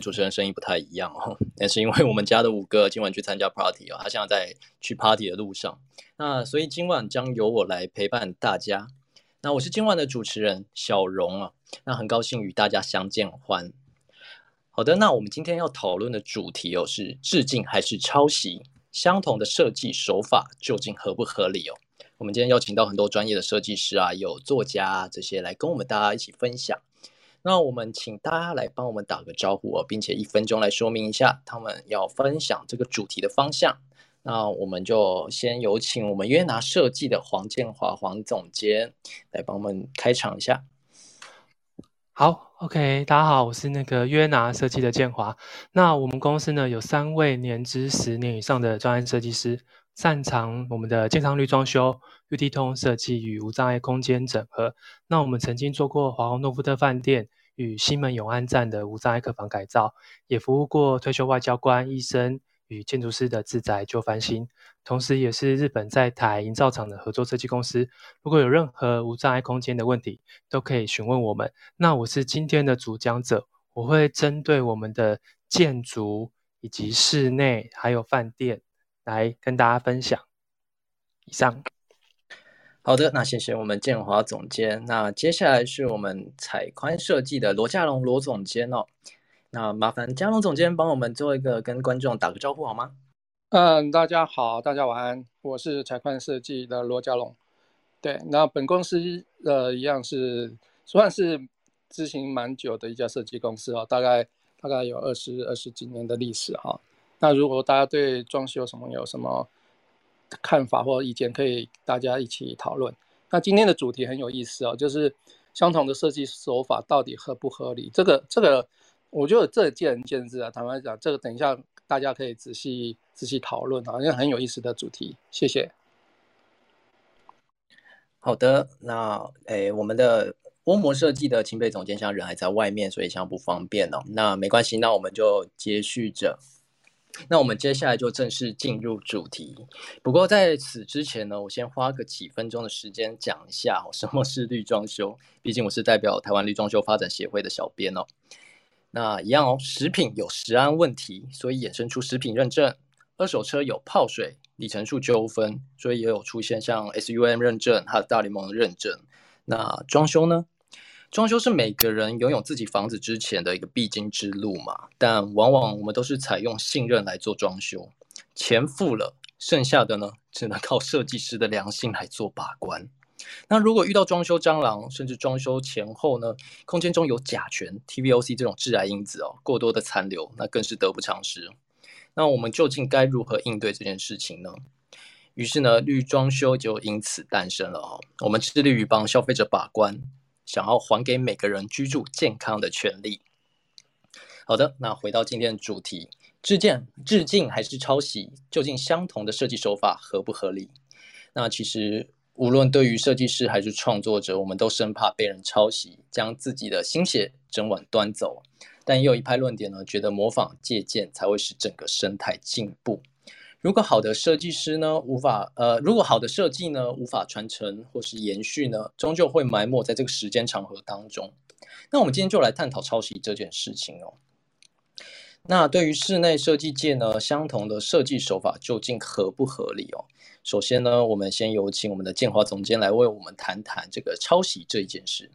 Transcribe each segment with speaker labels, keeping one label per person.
Speaker 1: 主持人声音不太一样哦，那是因为我们家的五哥今晚去参加 party 哦，他现在在去 party 的路上，那所以今晚将由我来陪伴大家。那我是今晚的主持人小荣啊，那很高兴与大家相见欢。好的，那我们今天要讨论的主题哦是致敬还是抄袭？相同的设计手法究竟合不合理哦？我们今天邀请到很多专业的设计师啊，有作家这些来跟我们大家一起分享。那我们请大家来帮我们打个招呼哦，并且一分钟来说明一下他们要分享这个主题的方向。那我们就先有请我们约拿设计的黄建华黄总监来帮我们开场一下。
Speaker 2: 好，OK，大家好，我是那个约拿设计的建华。那我们公司呢有三位年资十年以上的专业设计师，擅长我们的健康绿装修、UT 通设计与无障碍空间整合。那我们曾经做过华宏诺富特饭店与西门永安站的无障碍客房改造，也服务过退休外交官、医生。与建筑师的自宅旧翻新，同时也是日本在台营造厂的合作设计公司。如果有任何无障碍空间的问题，都可以询问我们。那我是今天的主讲者，我会针对我们的建筑以及室内还有饭店来跟大家分享。以上，
Speaker 1: 好的，那谢谢我们建华总监。那接下来是我们彩宽设计的罗家龙罗总监哦。那麻烦嘉龙总监帮我们做一个跟观众打个招呼好吗？
Speaker 3: 嗯，大家好，大家晚安，我是采宽设计的罗家龙。对，那本公司呃一样是算是执行蛮久的一家设计公司哦，大概大概有二十二十几年的历史哈。那如果大家对装修什么有什么看法或意见，可以大家一起讨论。那今天的主题很有意思哦，就是相同的设计手法到底合不合理？这个这个。我觉得这见仁见智啊，坦白讲，这个等一下大家可以仔细仔细讨论啊，因为很有意思的主题。谢谢。
Speaker 1: 好的，那诶，我们的涡膜设计的清北总监现在人还在外面，所以现在不方便哦。那没关系，那我们就接续着。那我们接下来就正式进入主题。不过在此之前呢，我先花个几分钟的时间讲一下哦什么是绿装修。毕竟我是代表台湾绿装修发展协会的小编哦。那一样哦，食品有食安问题，所以衍生出食品认证；二手车有泡水、里程数纠纷，所以也有出现像 SUM 认证还有大联盟认证。那装修呢？装修是每个人拥有自己房子之前的一个必经之路嘛，但往往我们都是采用信任来做装修，钱付了，剩下的呢，只能靠设计师的良心来做把关。那如果遇到装修蟑螂，甚至装修前后呢，空间中有甲醛、TVOC 这种致癌因子哦，过多的残留，那更是得不偿失。那我们究竟该如何应对这件事情呢？于是呢，绿装修就因此诞生了哦。我们致力于帮消费者把关，想要还给每个人居住健康的权利。好的，那回到今天的主题，致敬、致敬还是抄袭？究竟相同的设计手法合不合理？那其实。无论对于设计师还是创作者，我们都生怕被人抄袭，将自己的心血整碗端走。但也有一派论点呢，觉得模仿借鉴才会使整个生态进步。如果好的设计师呢无法呃，如果好的设计呢无法传承或是延续呢，终究会埋没在这个时间长河当中。那我们今天就来探讨抄袭这件事情哦。那对于室内设计界呢，相同的设计手法究竟合不合理哦？首先呢，我们先有请我们的建华总监来为我们谈谈这个抄袭这一件事。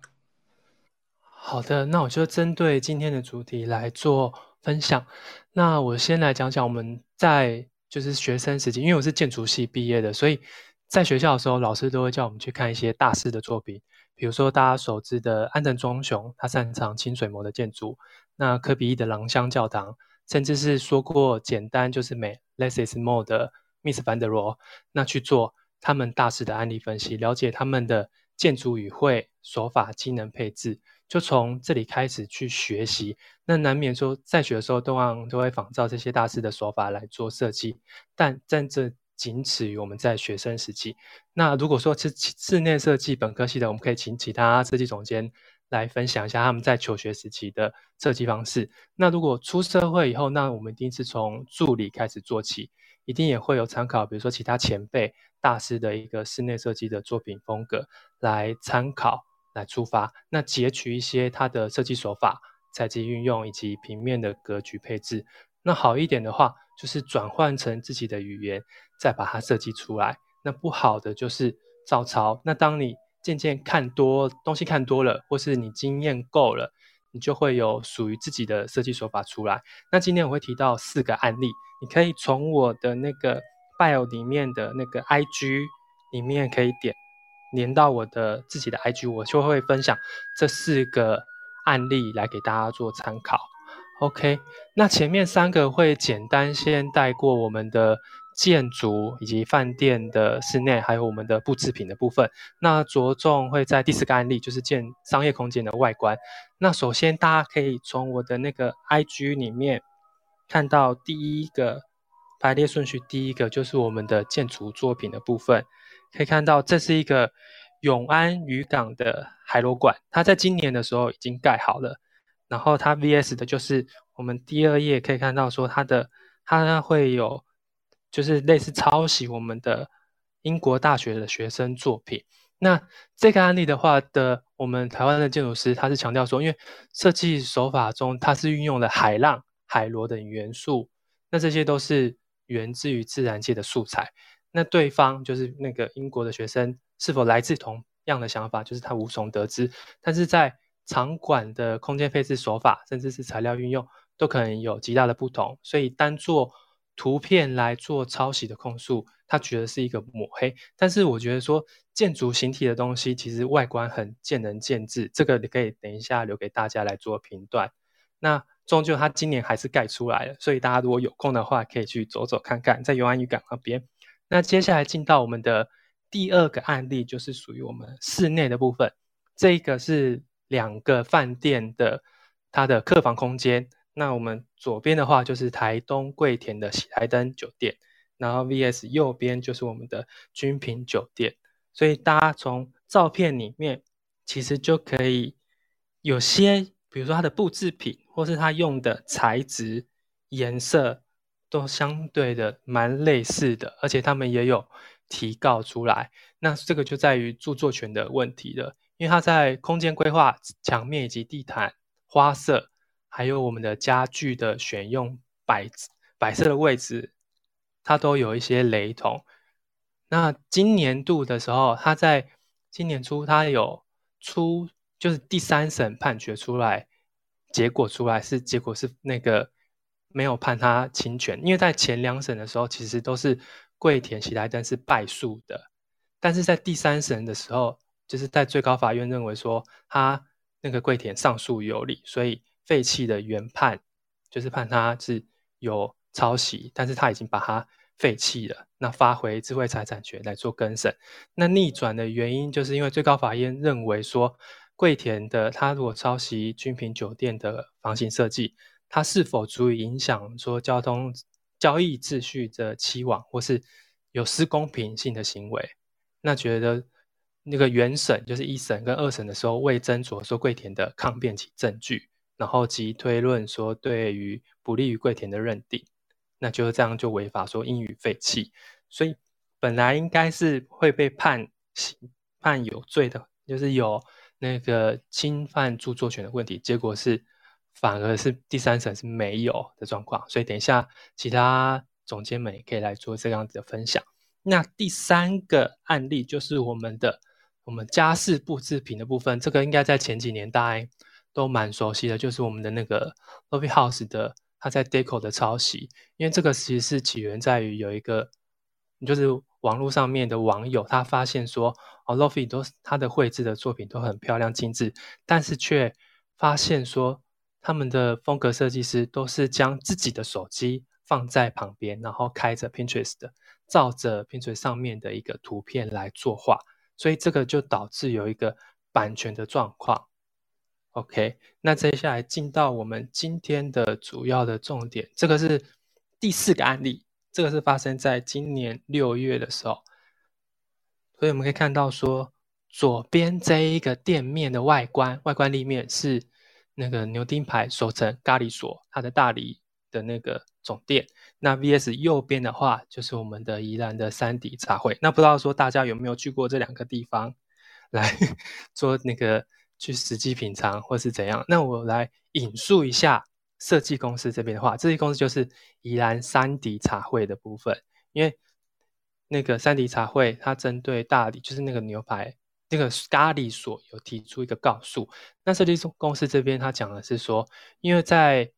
Speaker 2: 好的，那我就针对今天的主题来做分享。那我先来讲讲我们在就是学生时期，因为我是建筑系毕业的，所以在学校的时候，老师都会叫我们去看一些大师的作品，比如说大家熟知的安藤忠雄，他擅长清水模的建筑；那科比一的廊香教堂，甚至是说过简单就是美，less is more 的。Miss Vanderroe 那去做他们大师的案例分析，了解他们的建筑语汇、手法、机能配置，就从这里开始去学习。那难免说在学的时候，都让都会仿照这些大师的手法来做设计，但但这仅此于我们在学生时期。那如果说是室内设计本科系的，我们可以请其他设计总监来分享一下他们在求学时期的设计方式。那如果出社会以后，那我们一定是从助理开始做起。一定也会有参考，比如说其他前辈大师的一个室内设计的作品风格来参考来出发，那截取一些它的设计手法采集运用以及平面的格局配置。那好一点的话，就是转换成自己的语言，再把它设计出来。那不好的就是照抄。那当你渐渐看多东西看多了，或是你经验够了，你就会有属于自己的设计手法出来。那今天我会提到四个案例，你可以从我的那个 bio 里面的那个 IG 里面可以点连到我的自己的 IG，我就会分享这四个案例来给大家做参考。OK，那前面三个会简单先带过我们的。建筑以及饭店的室内，还有我们的布制品的部分，那着重会在第四个案例，就是建商业空间的外观。那首先大家可以从我的那个 IG 里面看到第一个排列顺序，第一个就是我们的建筑作品的部分，可以看到这是一个永安渔港的海螺馆，它在今年的时候已经盖好了。然后它 VS 的就是我们第二页可以看到说它的它会有。就是类似抄袭我们的英国大学的学生作品。那这个案例的话的，我们台湾的建筑师他是强调说，因为设计手法中它是运用了海浪、海螺等元素，那这些都是源自于自然界的素材。那对方就是那个英国的学生是否来自同样的想法，就是他无从得知。但是在场馆的空间配置手法，甚至是材料运用，都可能有极大的不同。所以单做图片来做抄袭的控诉，他觉得是一个抹黑。但是我觉得说建筑形体的东西，其实外观很见仁见智，这个你可以等一下留给大家来做评断。那终究他今年还是盖出来了，所以大家如果有空的话，可以去走走看看，在永安渔港那边。那接下来进到我们的第二个案例，就是属于我们室内的部分。这个是两个饭店的它的客房空间。那我们左边的话就是台东桂田的喜来登酒店，然后 VS 右边就是我们的君品酒店，所以大家从照片里面其实就可以有些，比如说它的布制品或是它用的材质、颜色都相对的蛮类似的，而且他们也有提告出来。那这个就在于著作权的问题了，因为它在空间规划、墙面以及地毯花色。还有我们的家具的选用摆摆设的位置，它都有一些雷同。那今年度的时候，他在今年初，他有出就是第三审判决出来，结果出来是结果是那个没有判他侵权，因为在前两审的时候，其实都是桂田喜来登是败诉的，但是在第三审的时候，就是在最高法院认为说他那个桂田上诉有理，所以。废弃的原判就是判他是有抄袭，但是他已经把它废弃了，那发回智慧财产权来做更审。那逆转的原因就是因为最高法院认为说，桂田的他如果抄袭君品酒店的房型设计，它是否足以影响说交通交易秩序的期望，或是有失公平性的行为？那觉得那个原审就是一审跟二审的时候未斟酌说桂田的抗辩起证据。然后即推论说，对于不利于桂田的认定，那就是这样就违法说应予废弃。所以本来应该是会被判刑判有罪的，就是有那个侵犯著作权的问题。结果是反而是第三层是没有的状况。所以等一下其他总监们也可以来做这样子的分享。那第三个案例就是我们的我们家饰布置品的部分，这个应该在前几年大家。都蛮熟悉的，就是我们的那个 Lofi House 的，它在 Deco 的抄袭，因为这个其实是起源在于有一个，就是网络上面的网友，他发现说，哦，Lofi 都他的绘制的作品都很漂亮精致，但是却发现说，他们的风格设计师都是将自己的手机放在旁边，然后开着 Pinterest，照着 Pinterest 上面的一个图片来作画，所以这个就导致有一个版权的状况。OK，那接下来进到我们今天的主要的重点，这个是第四个案例，这个是发生在今年六月的时候，所以我们可以看到说，左边这一个店面的外观，外观立面是那个牛丁牌首城咖喱所，它的大理的那个总店，那 VS 右边的话就是我们的宜兰的三底茶会，那不知道说大家有没有去过这两个地方来 做那个。去实际品尝或是怎样。那我来引述一下设计公司这边的话，设计公司就是宜兰三迪茶会的部分，因为那个三迪茶会它针对大理就是那个牛排那个咖喱所有提出一个告诉。那设计公司这边他讲的是说，因为在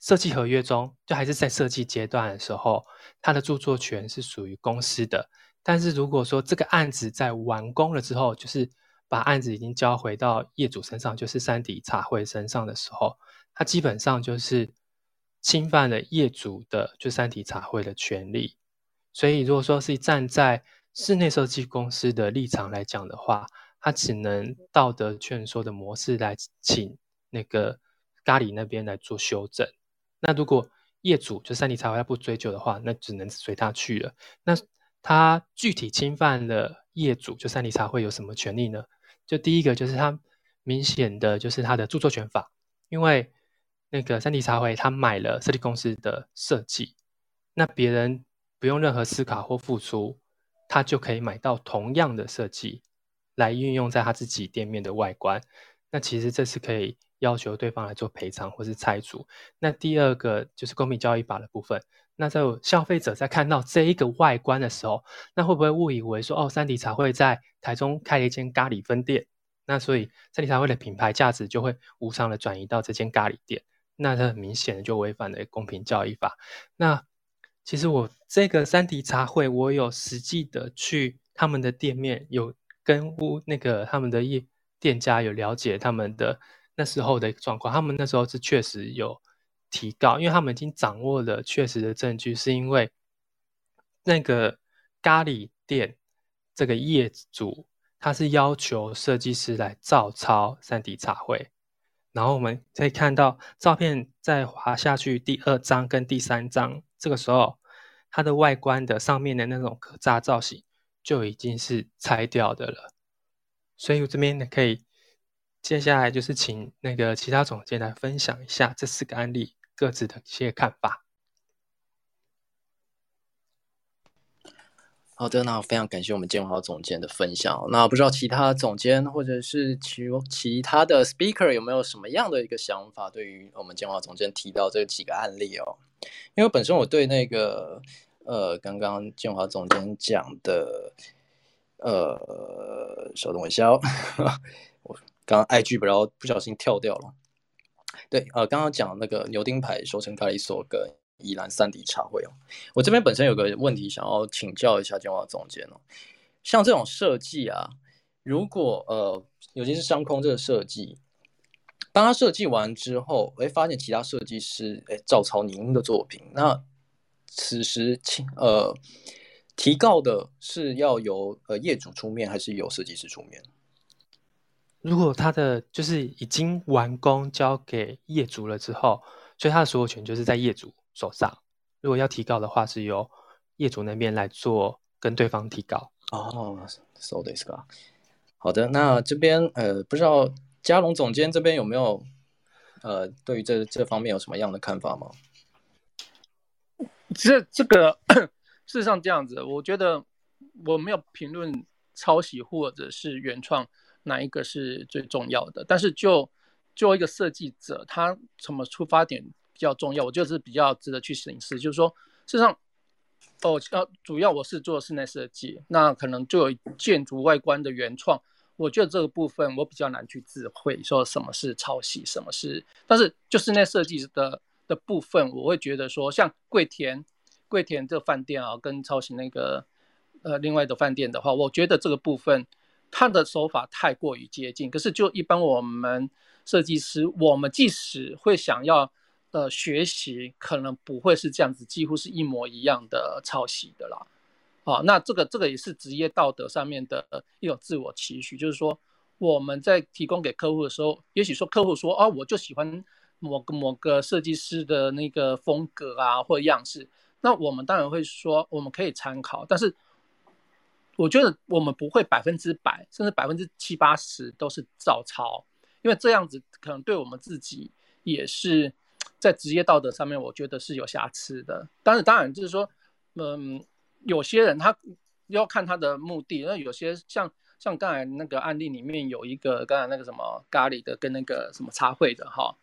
Speaker 2: 设计合约中，就还是在设计阶段的时候，它的著作权是属于公司的。但是如果说这个案子在完工了之后，就是把案子已经交回到业主身上，就是三底茶会身上的时候，它基本上就是侵犯了业主的就三底茶会的权利。所以如果说是站在室内设计公司的立场来讲的话，他只能道德劝说的模式来请那个咖喱那边来做修正。那如果业主就三里茶会他不追究的话，那只能随他去了。那他具体侵犯了业主就三里茶会有什么权利呢？就第一个就是他明显的就是他的著作权法，因为那个三里茶会他买了设计公司的设计，那别人不用任何思考或付出，他就可以买到同样的设计来运用在他自己店面的外观。那其实这是可以。要求对方来做赔偿或是拆除。那第二个就是公平交易法的部分。那在消费者在看到这一个外观的时候，那会不会误以为说，哦，三迪茶会在台中开了一间咖喱分店，那所以三迪茶会的品牌价值就会无偿的转移到这间咖喱店？那它很明显的就违反了公平交易法。那其实我这个三迪茶会，我有实际的去他们的店面，有跟屋那个他们的业店家有了解他们的。那时候的状况，他们那时候是确实有提告，因为他们已经掌握了确实的证据，是因为那个咖喱店这个业主他是要求设计师来照抄三 D 茶会，然后我们可以看到照片再滑下去第二张跟第三张，这个时候它的外观的上面的那种可炸造型就已经是拆掉的了，所以我这边呢可以。接下来就是请那个其他总监来分享一下这四个案例各自的一些看法。
Speaker 1: 好的，那非常感谢我们建华总监的分享。那不知道其他总监或者是其其他的 speaker 有没有什么样的一个想法？对于我们建华总监提到这几个案例哦，因为本身我对那个呃刚刚建华总监讲的呃，稍等我一下哦。刚刚 IG 不知道不小心跳掉了，对，呃，刚刚讲那个牛丁牌收成咖喱索跟宜兰三底茶会哦，我这边本身有个问题想要请教一下建华总监哦，像这种设计啊，如果呃，尤其是商空这个设计，当他设计完之后，哎，发现其他设计师哎照抄您的作品，那此时请呃提告的是要由呃业主出面，还是由设计师出面？
Speaker 2: 如果他的就是已经完工交给业主了之后，所以他的所有权就是在业主手上。如果要提告的话，是由业主那边来做跟对方提告。
Speaker 1: 哦，so this 个。好的，那这边呃，不知道嘉龙总监这边有没有呃，对于这这方面有什么样的看法吗？
Speaker 3: 这这个事实上这样子，我觉得我没有评论抄袭或者是原创。哪一个是最重要的？但是就作为一个设计者，他什么出发点比较重要？我就是比较值得去审视。就是说，事实上，哦，呃，主要我是做室内设计，那可能就有建筑外观的原创。我觉得这个部分我比较难去智慧，说什么是抄袭，什么是。但是就室内设计的的部分，我会觉得说，像桂田桂田这饭店啊，跟抄袭那个呃另外的饭店的话，我觉得这个部分。他的手法太过于接近，可是就一般我们设计师，我们即使会想要呃学习，可能不会是这样子，几乎是一模一样的抄袭的啦。啊，那这个这个也是职业道德上面的一种自我期许，就是说我们在提供给客户的时候，也许说客户说啊，我就喜欢某个某个设计师的那个风格啊或样式，那我们当然会说我们可以参考，但是。我觉得我们不会百分之百，甚至百分之七八十都是照抄，因为这样子可能对我们自己也是在职业道德上面，我觉得是有瑕疵的。但是当然就是说，嗯，有些人他要看他的目的，那有些像像刚才那个案例里面有一个刚才那个什么咖喱的跟那个什么茶会的哈，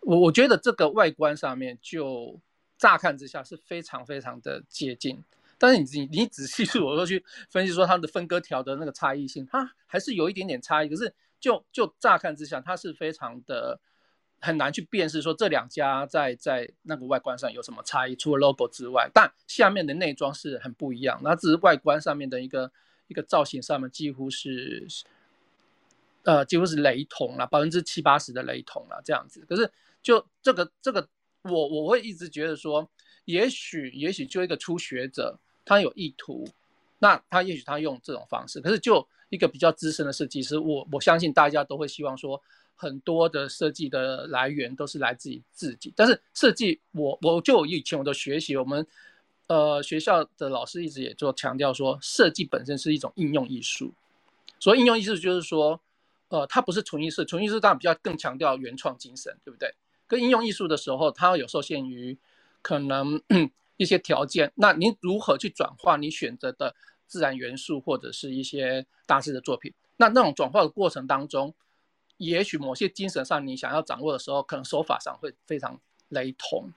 Speaker 3: 我我觉得这个外观上面就乍看之下是非常非常的接近，但是你你你仔细我说去分析说它的分割条的那个差异性，它还是有一点点差异，可是就就乍看之下它是非常的。很难去辨识说这两家在在那个外观上有什么差异，除了 logo 之外，但下面的内装是很不一样。那只是外观上面的一个一个造型上面几乎是，呃，几乎是雷同了，百分之七八十的雷同了这样子。可是就这个这个，我我会一直觉得说，也许也许就一个初学者他有意图，那他也许他用这种方式。可是就一个比较资深的设计师，我我相信大家都会希望说。很多的设计的来源都是来自于自己，但是设计我我就以前我的学习，我们呃学校的老师一直也做强调说，设计本身是一种应用艺术。所以应用艺术就是说，呃，它不是纯艺术，纯艺术当然比较更强调原创精神，对不对？跟应用艺术的时候，它有受限于可能 一些条件，那您如何去转化你选择的自然元素或者是一些大师的作品？那那种转化的过程当中。也许某些精神上你想要掌握的时候，可能手法上会非常雷同，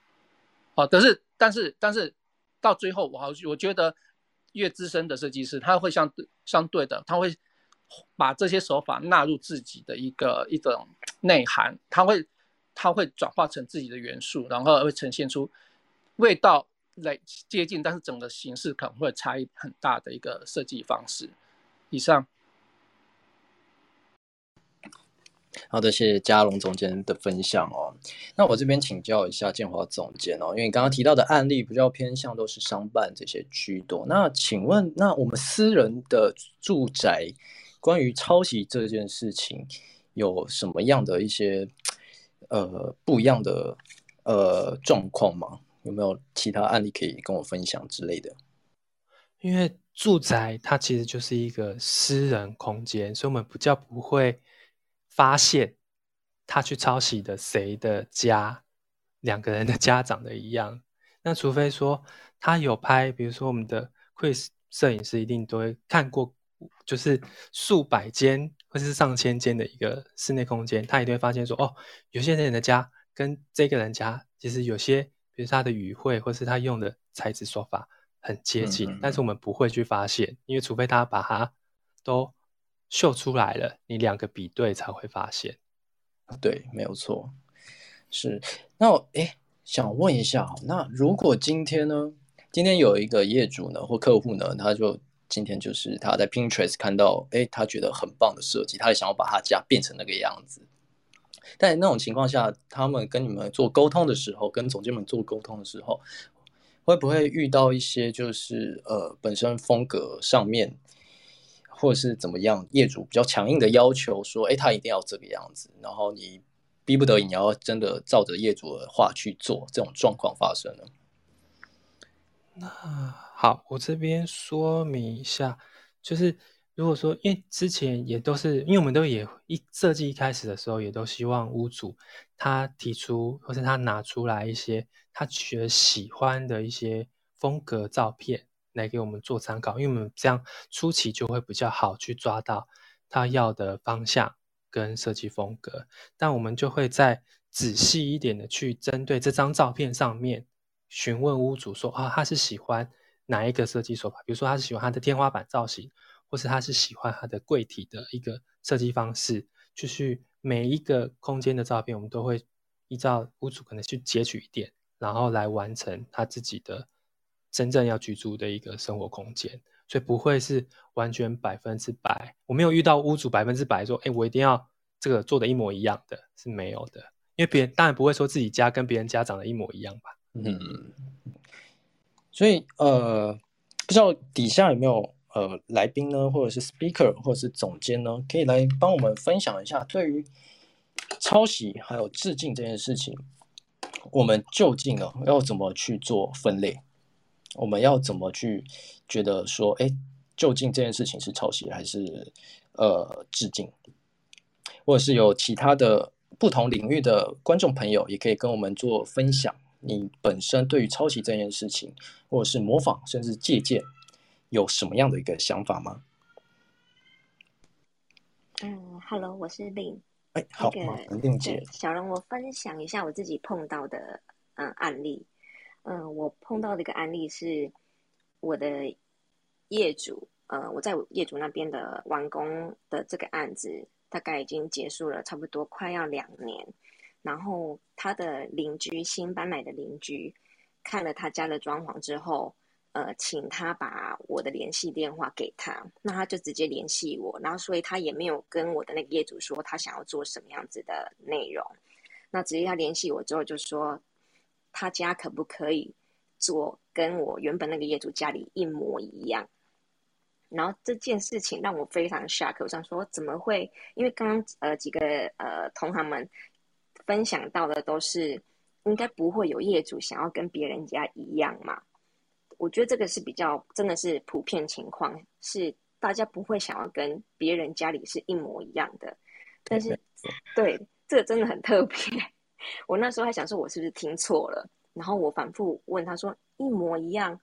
Speaker 3: 啊，但是但是但是到最后，我好我觉得越资深的设计师，他会相对相对的，他会把这些手法纳入自己的一个一种内涵，他会他会转化成自己的元素，然后会呈现出味道来接近，但是整个形式可能会差异很大的一个设计方式。以上。
Speaker 1: 好的，谢谢嘉龙总监的分享哦。那我这边请教一下建华总监哦，因为你刚刚提到的案例比较偏向都是商办这些居多。那请问，那我们私人的住宅关于抄袭这件事情有什么样的一些呃不一样的呃状况吗？有没有其他案例可以跟我分享之类的？
Speaker 2: 因为住宅它其实就是一个私人空间，所以我们比较不会。发现他去抄袭的谁的家，两个人的家长的一样，那除非说他有拍，比如说我们的 Chris 摄影师一定都会看过，就是数百间或是上千间的一个室内空间，他一定会发现说，哦，有些人的家跟这个人家其实有些，比如他的语汇或是他用的材质手法很接近，但是我们不会去发现，因为除非他把它都。秀出来了，你两个比对才会发现。
Speaker 1: 对，没有错。是，那我哎，想问一下，那如果今天呢？今天有一个业主呢，或客户呢，他就今天就是他在 Pinterest 看到，哎，他觉得很棒的设计，他也想要把他家变成那个样子。但那种情况下，他们跟你们做沟通的时候，跟总监们做沟通的时候，会不会遇到一些就是呃，本身风格上面？或者是怎么样，业主比较强硬的要求说，哎，他一定要这个样子，然后你逼不得已，你要真的照着业主的话去做，这种状况发生了。
Speaker 2: 那好，我这边说明一下，就是如果说，因为之前也都是，因为我们都也一设计一开始的时候，也都希望屋主他提出，或者他拿出来一些他觉得喜欢的一些风格照片。来给我们做参考，因为我们这样初期就会比较好去抓到他要的方向跟设计风格。但我们就会再仔细一点的去针对这张照片上面询问屋主说啊，他是喜欢哪一个设计手法？比如说他是喜欢他的天花板造型，或是他是喜欢他的柜体的一个设计方式。就是每一个空间的照片，我们都会依照屋主可能去截取一点，然后来完成他自己的。真正要居住的一个生活空间，所以不会是完全百分之百。我没有遇到屋主百分之百说：“哎，我一定要这个做的一模一样的，是没有的。”因为别人当然不会说自己家跟别人家长得一模一样吧。
Speaker 1: 嗯，所以呃，不知道底下有没有呃来宾呢，或者是 speaker，或者是总监呢，可以来帮我们分享一下对于抄袭还有致敬这件事情，我们究竟呢要怎么去做分类？我们要怎么去觉得说，哎，究竟这件事情是抄袭还是呃致敬？或者是有其他的不同领域的观众朋友，也可以跟我们做分享。你本身对于抄袭这件事情，或者是模仿，甚至借鉴，有什么样的一个想法吗？
Speaker 4: 嗯，Hello，我是令。
Speaker 1: 哎，好，令姐。
Speaker 4: 小龙，我分享一下我自己碰到的嗯案例。嗯，我碰到的一个案例是我的业主，呃，我在业主那边的完工的这个案子，大概已经结束了，差不多快要两年。然后他的邻居新搬来的邻居看了他家的装潢之后，呃，请他把我的联系电话给他，那他就直接联系我，然后所以他也没有跟我的那个业主说他想要做什么样子的内容，那直接他联系我之后就说他家可不可以做跟我原本那个业主家里一模一样，然后这件事情让我非常 shock，我想说怎么会？因为刚刚呃几个呃同行们。分享到的都是应该不会有业主想要跟别人家一样嘛？我觉得这个是比较真的是普遍情况，是大家不会想要跟别人家里是一模一样的。但是，对这个真的很特别。我那时候还想说，我是不是听错了？然后我反复问他说：“一模一样？”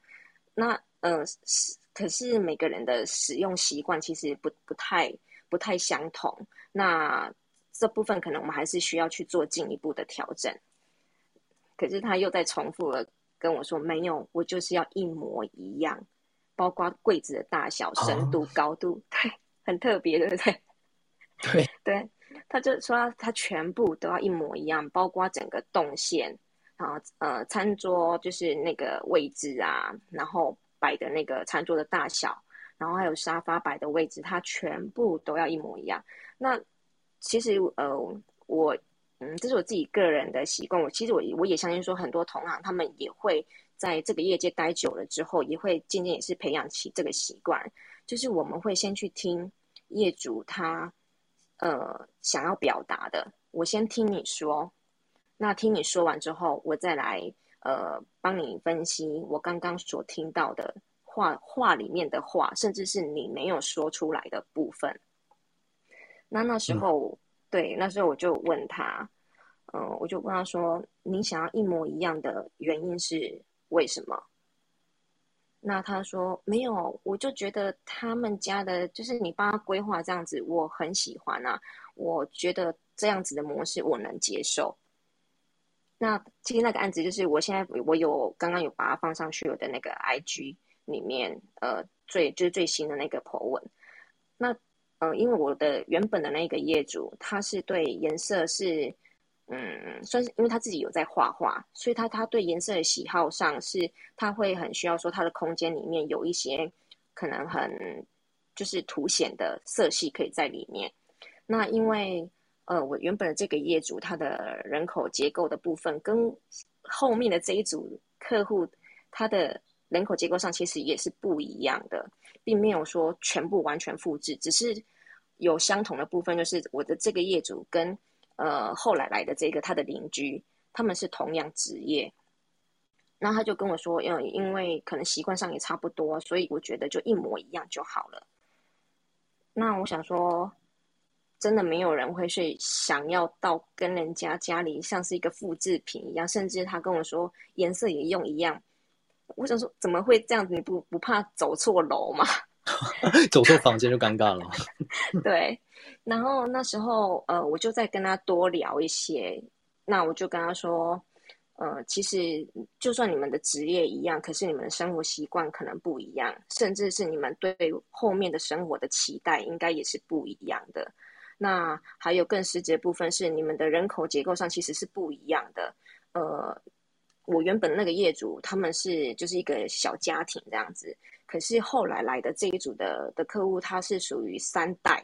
Speaker 4: 那呃，是可是每个人的使用习惯其实不不太不太相同。那这部分可能我们还是需要去做进一步的调整。可是他又在重复了跟我说：“没有，我就是要一模一样，包括柜子的大小、深度、高度，对，很特别，对不对？”
Speaker 1: 对
Speaker 4: 对，他就说他全部都要一模一样，包括整个动线啊，呃，餐桌就是那个位置啊，然后摆的那个餐桌的大小，然后还有沙发摆的位置，他全部都要一模一样。那其实，呃，我，嗯，这是我自己个人的习惯。我其实我我也相信说，很多同行他们也会在这个业界待久了之后，也会渐渐也是培养起这个习惯。就是我们会先去听业主他，呃，想要表达的。我先听你说，那听你说完之后，我再来，呃，帮你分析我刚刚所听到的话话里面的话，甚至是你没有说出来的部分。那那时候，对，那时候我就问他，嗯，我就问他说：“你想要一模一样的原因是为什么？”那他说：“没有，我就觉得他们家的，就是你帮他规划这样子，我很喜欢啊，我觉得这样子的模式我能接受。”那其实那个案子就是我现在我有刚刚有把它放上去我的那个 IG 里面，呃，最就是最新的那个 po 文，那。呃，因为我的原本的那个业主，他是对颜色是，嗯，算是因为他自己有在画画，所以他他对颜色的喜好上是，他会很需要说他的空间里面有一些可能很就是凸显的色系可以在里面。那因为呃，我原本的这个业主他的人口结构的部分跟后面的这一组客户他的人口结构上其实也是不一样的，并没有说全部完全复制，只是。有相同的部分，就是我的这个业主跟呃后来来的这个他的邻居，他们是同样职业，然后他就跟我说，因因为可能习惯上也差不多，所以我觉得就一模一样就好了。那我想说，真的没有人会去想要到跟人家家里像是一个复制品一样，甚至他跟我说颜色也用一样，我想说怎么会这样子？你不不怕走错楼吗？
Speaker 1: 走错房间就尴尬了。
Speaker 4: 对，然后那时候呃，我就在跟他多聊一些。那我就跟他说，呃，其实就算你们的职业一样，可是你们的生活习惯可能不一样，甚至是你们对后面的生活的期待应该也是不一样的。那还有更实际的部分是，你们的人口结构上其实是不一样的。呃，我原本那个业主他们是就是一个小家庭这样子。可是后来来的这一组的的客户，他是属于三代，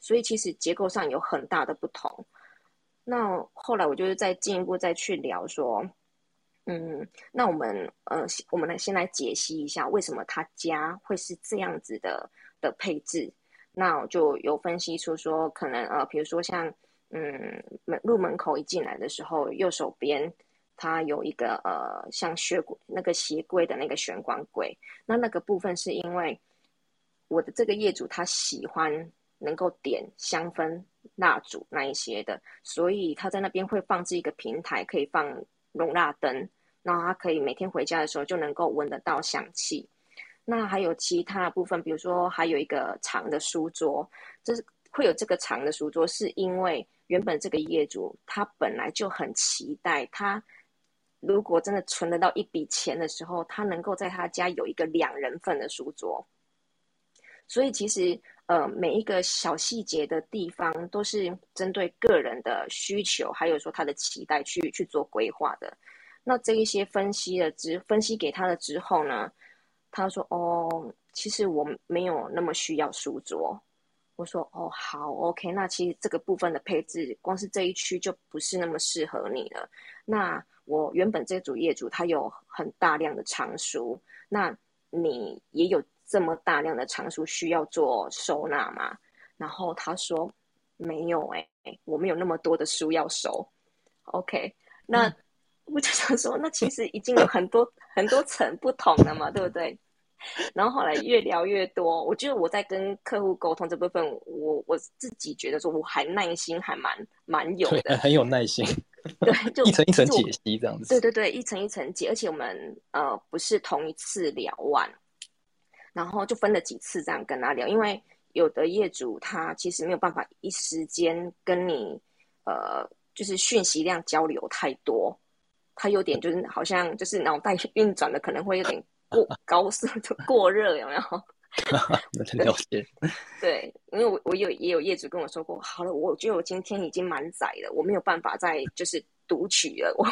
Speaker 4: 所以其实结构上有很大的不同。那后来我就是再进一步再去聊说，嗯，那我们呃，我们来先来解析一下为什么他家会是这样子的的配置。那我就有分析出说，可能呃，比如说像嗯门入门口一进来的时候，右手边。它有一个呃，像血柜那个鞋柜的那个玄关柜，那那个部分是因为我的这个业主他喜欢能够点香氛蜡烛那一些的，所以他在那边会放置一个平台，可以放容蜡灯，然后他可以每天回家的时候就能够闻得到香气。那还有其他部分，比如说还有一个长的书桌，这是会有这个长的书桌，是因为原本这个业主他本来就很期待，他如果真的存得到一笔钱的时候，他能够在他家有一个两人份的书桌。所以其实呃每一个小细节的地方都是针对个人的需求，还有说他的期待去去做规划的。那这一些分析了之分析给他了之后呢，他说哦，其实我没有那么需要书桌。我说哦好，OK，那其实这个部分的配置，光是这一区就不是那么适合你了。那我原本这组业主他有很大量的藏书，那你也有这么大量的藏书需要做收纳吗？然后他说没有哎，我没有那么多的书要收。OK，那我就想说，那其实已经有很多很多层不同了嘛，对不对？然后后来越聊越多，我觉得我在跟客户沟通这部分，我我自己觉得说我还耐心还蛮蛮有的，
Speaker 1: 很有耐心。
Speaker 4: 对，就
Speaker 1: 一层一层解析这样子。
Speaker 4: 对对对，一层一层解，而且我们呃不是同一次聊完，然后就分了几次这样跟他聊，因为有的业主他其实没有办法一时间跟你呃就是讯息量交流太多，他有点就是好像就是脑袋 运转的可能会有点。过高速就过热有没有？
Speaker 1: 了解。
Speaker 4: 对，因为我我有也有业主跟我说过，好了，我觉得我今天已经蛮窄了，我没有办法再就是读取了，我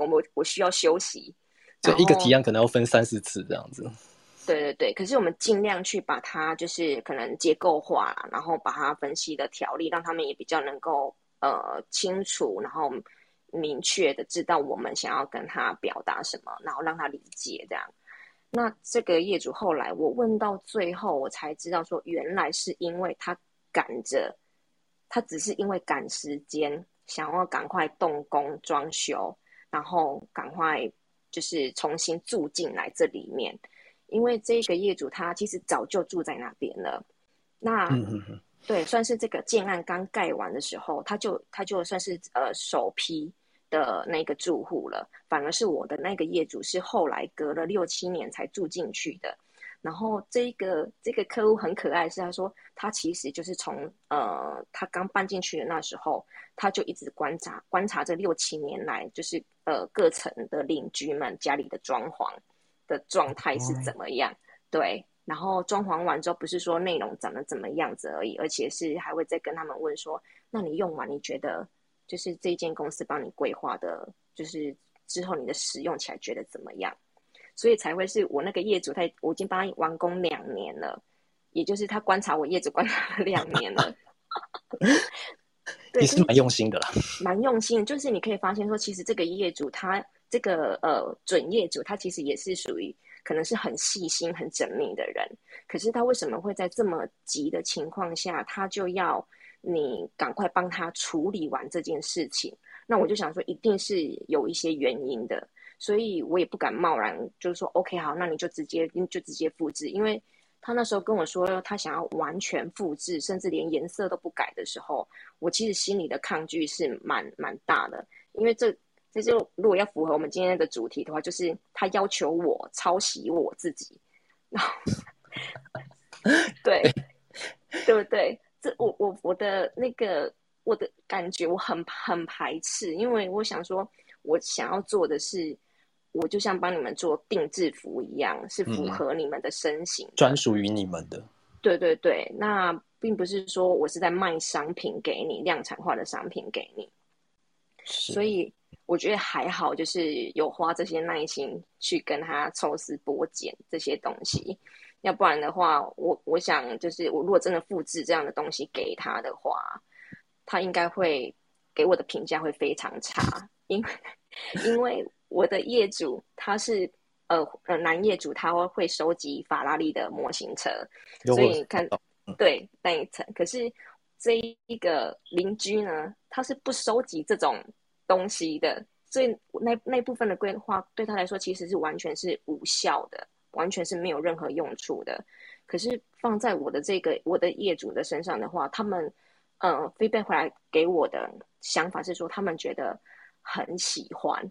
Speaker 4: 我我我需要休息。
Speaker 1: 就一个提案可能要分三四次这样子。
Speaker 4: 对对对，可是我们尽量去把它就是可能结构化，然后把它分析的条例，让他们也比较能够呃清楚，然后明确的知道我们想要跟他表达什么，然后让他理解这样。那这个业主后来我问到最后，我才知道说，原来是因为他赶着，他只是因为赶时间，想要赶快动工装修，然后赶快就是重新住进来这里面。因为这个业主他其实早就住在那边了，那对，算是这个建案刚盖完的时候，他就他就算是呃首批。的那个住户了，反而是我的那个业主是后来隔了六七年才住进去的。然后这个这个客户很可爱，是他说他其实就是从呃他刚搬进去的那时候，他就一直观察观察这六七年来，就是呃各层的邻居们家里的装潢的状态是怎么样。对，然后装潢完之后，不是说内容长得怎么样子而已，而且是还会再跟他们问说，那你用完你觉得？就是这间公司帮你规划的，就是之后你的使用起来觉得怎么样？所以才会是我那个业主，他我已经帮他完工两年了，也就是他观察我业主观察了两年了。
Speaker 1: 也是蛮用心的啦，
Speaker 4: 蛮用心。就是你可以发现说，其实这个业主他这个呃准业主，他其实也是属于可能是很细心、很缜密的人。可是他为什么会在这么急的情况下，他就要？你赶快帮他处理完这件事情，那我就想说，一定是有一些原因的，所以我也不敢贸然就是说，OK，好，那你就直接就直接复制，因为他那时候跟我说他想要完全复制，甚至连颜色都不改的时候，我其实心里的抗拒是蛮蛮大的，因为这这就如果要符合我们今天的主题的话，就是他要求我抄袭我自己，然后 对？我的那个我的感觉我很很排斥，因为我想说，我想要做的是，我就像帮你们做定制服一样，是符合你们的身形，
Speaker 1: 专属于你们的。
Speaker 4: 对对对，那并不是说我是在卖商品给你，量产化的商品给你。所以我觉得还好，就是有花这些耐心去跟他抽丝剥茧这些东西。要不然的话，我我想就是我如果真的复制这样的东西给他的话，他应该会给我的评价会非常差，因为因为我的业主他是呃呃男业主，他会收集法拉利的模型车，所以你看对那一层，可是这一个邻居呢，他是不收集这种东西的，所以那那部分的规划对他来说其实是完全是无效的。完全是没有任何用处的。可是放在我的这个我的业主的身上的话，他们嗯，feedback 回来给我的想法是说，他们觉得很喜欢。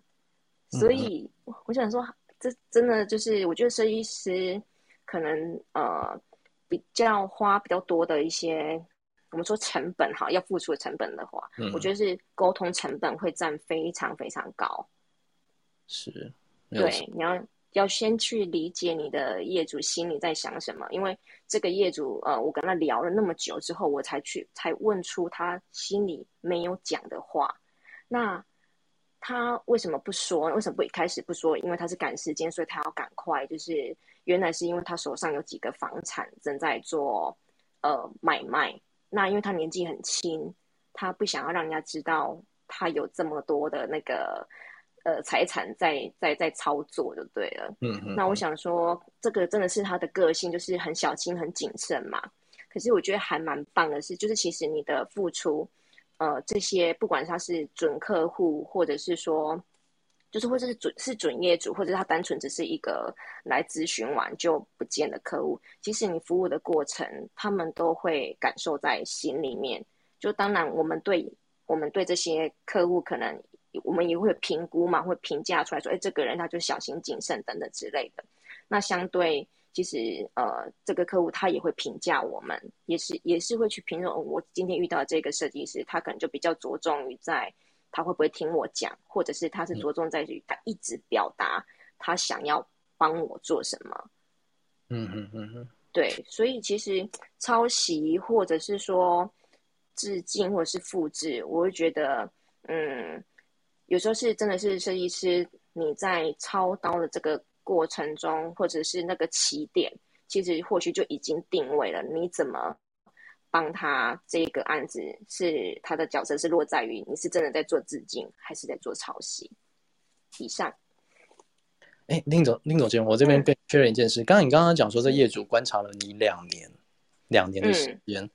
Speaker 4: 所以我想说，这真的就是我觉得设计师可能呃比较花比较多的一些我们说成本哈，要付出的成本的话，
Speaker 1: 嗯
Speaker 4: 我觉得是沟通成本会占非常非常高。
Speaker 1: 是，
Speaker 4: 对，你要要先去理解你的业主心里在想什么，因为这个业主呃，我跟他聊了那么久之后，我才去才问出他心里没有讲的话。那他为什么不说？为什么不一开始不说？因为他是赶时间，所以他要赶快。就是原来是因为他手上有几个房产正在做呃买卖，那因为他年纪很轻，他不想要让人家知道他有这么多的那个呃财产在在在操作，就对了。
Speaker 1: 嗯嗯，
Speaker 4: 那我想说，这个真的是他的个性，就是很小心、很谨慎嘛。可是我觉得还蛮棒的是，就是其实你的付出，呃，这些不管他是准客户，或者是说，就是或者是准是准业主，或者他单纯只是一个来咨询完就不见的客户，其实你服务的过程，他们都会感受在心里面。就当然，我们对我们对这些客户可能我们也会评估嘛，会评价出来说，哎，这个人他就小心谨慎等等之类的。那相对，其实呃，这个客户他也会评价我们，也是也是会去评论、哦我今天遇到的这个设计师，他可能就比较着重于在他会不会听我讲，或者是他是着重在于他一直表达他想要帮我做什么。
Speaker 1: 嗯嗯嗯嗯，
Speaker 4: 对，所以其实抄袭或者是说致敬或者是复制，我会觉得，嗯，有时候是真的是设计师你在操刀的这个过程中，或者是那个起点，其实或许就已经定位了你怎么帮他这个案子是他的角色是落在于你是真的在做致敬，还是在做抄袭。以上，
Speaker 1: 哎，林总，林总监，我这边确认一件事。刚刚你刚刚讲说，这业主观察了你两年，两年的时间，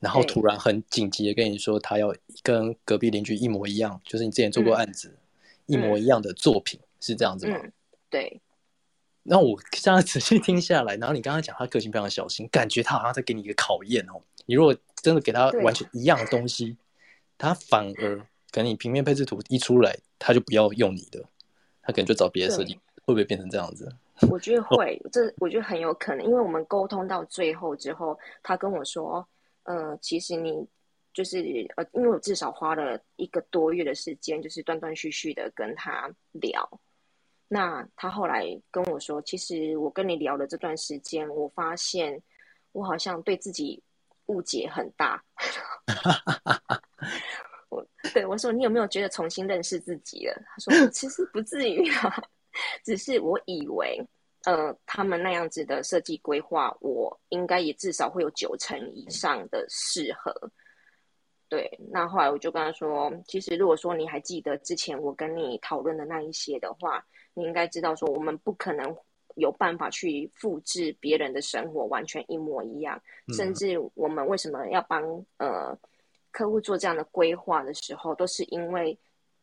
Speaker 1: 然后突然很紧急的跟你说，他要跟隔壁邻居一模一样，就是你之前做过
Speaker 4: 嗯
Speaker 1: 案子、一模一样的作品，是这样子吗？
Speaker 4: 嗯，对，
Speaker 1: 那我这样仔细听下来，然后你刚刚讲他个性非常小心，感觉他好像在给你一个考验哦。你如果真的给他完全一样的东西，他反而可能你平面配置图一出来，他就不要用你的，他可能就找别的设计，会不会变成这样子？
Speaker 4: 我觉得会，这我觉得很有可能，因为我们沟通到最后之后，他跟我说，呃，其实你就是呃，因为我至少花了一个多月的时间，就是断断续续的跟他聊。那他后来跟我说，其实我跟你聊的这段时间，我发现我好像对自己误解很大。我对我说：“你有没有觉得重新认识自己了？”他说：“ 其实不至于啊，只是我以为，呃，他们那样子的设计规划，我应该也至少会有九成以上的适合。”对，那后来我就跟他说：“其实如果说你还记得之前我跟你讨论的那一些的话，你应该知道说我们不可能。”有办法去复制别人的生活，完全一模一样。
Speaker 1: 嗯
Speaker 4: 甚至我们为什么要帮呃客户做这样的规划的时候，都是因为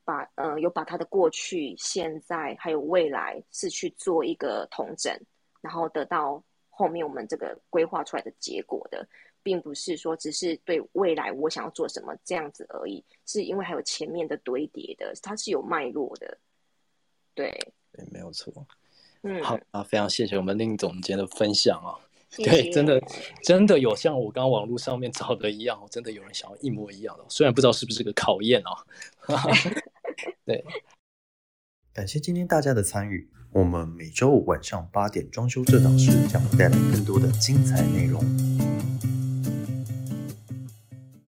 Speaker 4: 把呃有把他的过去、现在还有未来是去做一个统整，然后得到后面我们这个规划出来的结果的，并不是说只是对未来我想要做什么这样子而已，是因为还有前面的堆叠的，它是有脉络的。对，
Speaker 1: 对，没有错。
Speaker 4: 嗯，
Speaker 1: 好啊，非常谢谢我们令总监的分享啊。
Speaker 4: 谢
Speaker 1: 对，真的真的有像我刚刚网络上面找的一样，真的有人想要一模一样的，虽然不知道是不是个考验啊。对，
Speaker 5: 感谢今天大家的参与。我们每周五晚上八点装修这档事将会带来更多的精彩内容。